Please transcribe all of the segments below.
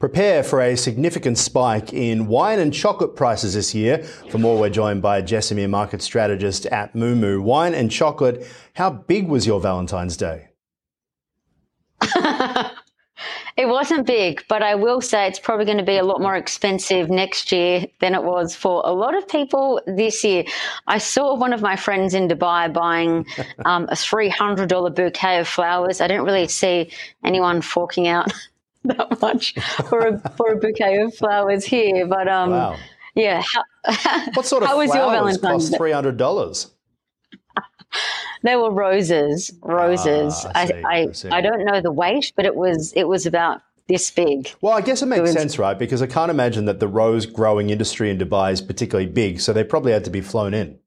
prepare for a significant spike in wine and chocolate prices this year. For more, we're joined by Jess Amir, market strategist at Moomoo. Wine and chocolate, how big was your Valentine's Day? It wasn't big, but I will say it's probably going to be a lot more expensive next year than it was for a lot of people this year. I saw one of my friends in Dubai buying um, a $300 bouquet of flowers. I didn't really see anyone forking out that much for a, for a bouquet of flowers here, but um, wow. yeah. How, what sort of flowers cost $300? They were roses, roses. Ah, I, see, I, I, I, don't know the weight, but it was it was about this big. Well, I guess it makes it was, sense, right? Because I can't imagine that the rose growing industry in Dubai is particularly big, so they probably had to be flown in.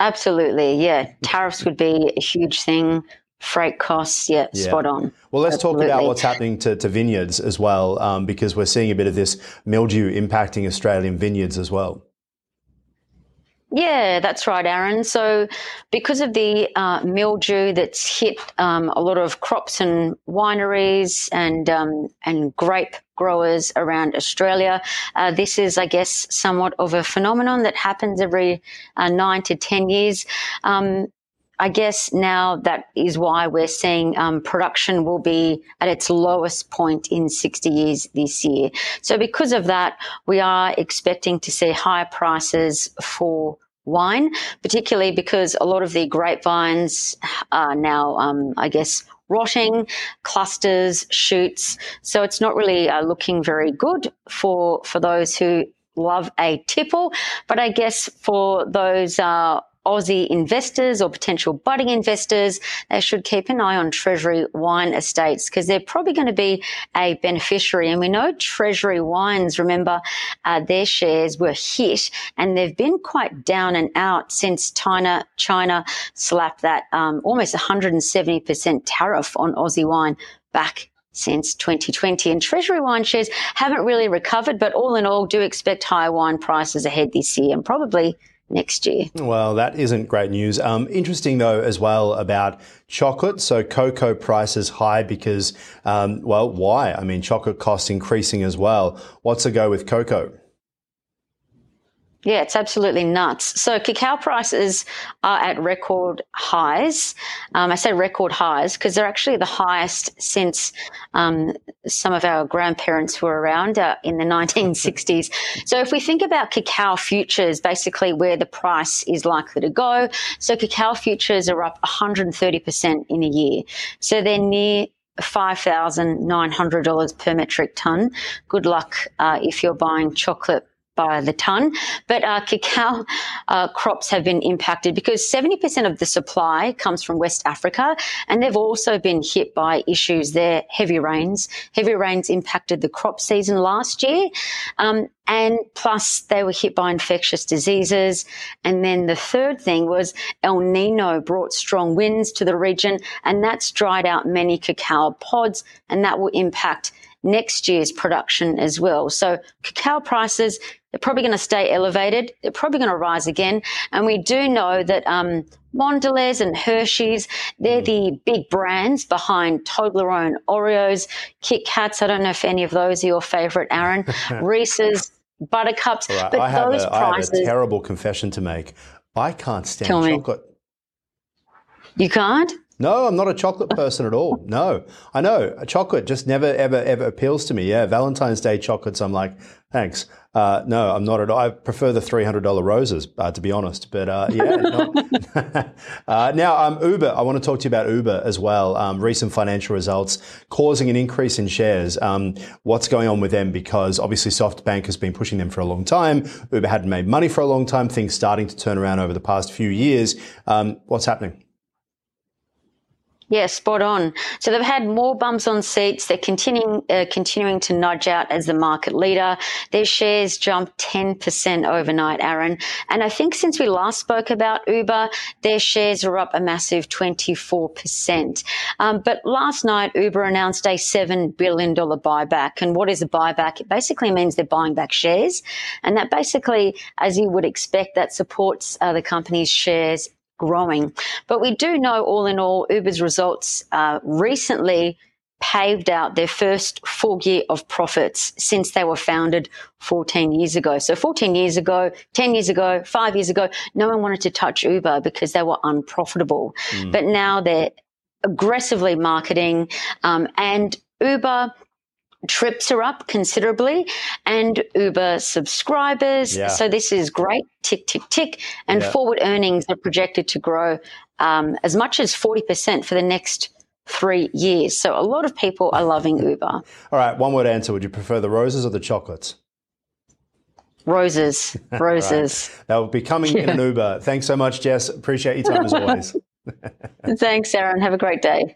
Absolutely, yeah. Tariffs would be a huge thing. Freight costs, yeah, yeah. spot on. Well, let's Absolutely. talk about what's happening to, to vineyards as well, um, because we're seeing a bit of this mildew impacting Australian vineyards as well. Yeah, that's right, Aaron. So, because of the uh, mildew that's hit um, a lot of crops and wineries and um, and grape growers around Australia, uh, this is, I guess, somewhat of a phenomenon that happens every uh, nine to ten years. Um, I guess now that is why we're seeing um, production will be at its lowest point in 60 years this year. So because of that, we are expecting to see higher prices for wine, particularly because a lot of the grapevines are now, um, I guess, rotting, clusters, shoots. So it's not really uh, looking very good for for those who love a tipple. But I guess for those uh, Aussie investors or potential budding investors, they should keep an eye on Treasury wine estates because they're probably going to be a beneficiary. And we know Treasury wines, remember, uh, their shares were hit and they've been quite down and out since China, China slapped that um, almost 170% tariff on Aussie wine back since 2020. And Treasury wine shares haven't really recovered, but all in all, do expect higher wine prices ahead this year and probably next year. Well, that isn't great news. Um, interesting though, as well about chocolate. So cocoa prices high because, um, well, why? I mean, chocolate costs increasing as well. What's the go with cocoa? Yeah, it's absolutely nuts. So cacao prices are at record highs. Um, I say record highs because they're actually the highest since um, some of our grandparents were around uh, in the 1960s. so if we think about cacao futures, basically where the price is likely to go, so cacao futures are up 130% in a year. So they're near $5,900 per metric ton. Good luck uh, if you're buying chocolate by the ton. But uh, cacao uh, crops have been impacted because 70% of the supply comes from West Africa, and they've also been hit by issues there. Heavy rains, heavy rains impacted the crop season last year. Um, and plus they were hit by infectious diseases. And then the third thing was El Nino brought strong winds to the region and that's dried out many cacao pods and that will impact next year's production as well. So cacao prices, they're probably going to stay elevated. They're probably going to rise again. And we do know that um, Mondelez and Hershey's, they're the big brands behind Toblerone, Oreos, Kit Kats. I don't know if any of those are your favorite, Aaron. Reese's, Buttercups. Right, but I those a, prices. I have a terrible confession to make. I can't stand chocolate. You can't? No, I'm not a chocolate person at all. No, I know a chocolate just never, ever, ever appeals to me. Yeah, Valentine's Day chocolates. I'm like, thanks. Uh, no, I'm not at all. I prefer the $300 roses, uh, to be honest. But uh, yeah. Uh, now, um, Uber. I want to talk to you about Uber as well. Um, recent financial results causing an increase in shares. Um, what's going on with them? Because obviously, SoftBank has been pushing them for a long time. Uber hadn't made money for a long time. Things starting to turn around over the past few years. Um, what's happening? Yeah, spot on. So they've had more bumps on seats. They're continuing uh, continuing to nudge out as the market leader. Their shares jumped 10% overnight, Aaron. And I think since we last spoke about Uber, their shares are up a massive 24%. Um, but last night, Uber announced a $7 billion buyback. And what is a buyback? It basically means they're buying back shares. And that basically, as you would expect, that supports uh, the company's shares growing. But we do know, all in all, Uber's results uh, recently paved out their first full year of profits since they were founded 14 years ago. So 14 years ago, 10 years ago, five years ago, no one wanted to touch Uber because they were unprofitable. Mm. But now they're aggressively marketing um, and Uber trips are up considerably and Uber subscribers. Yeah. So this is great. Tick, tick, tick. And yeah. forward earnings are projected to grow um, as much as 40% for the next three years. So a lot of people are loving Uber. All right, one word answer. Would you prefer the roses or the chocolates? Roses, roses. right. They'll be coming yeah. in an Uber. Thanks so much, Jess. Appreciate your time as always. Thanks, Aaron. Have a great day.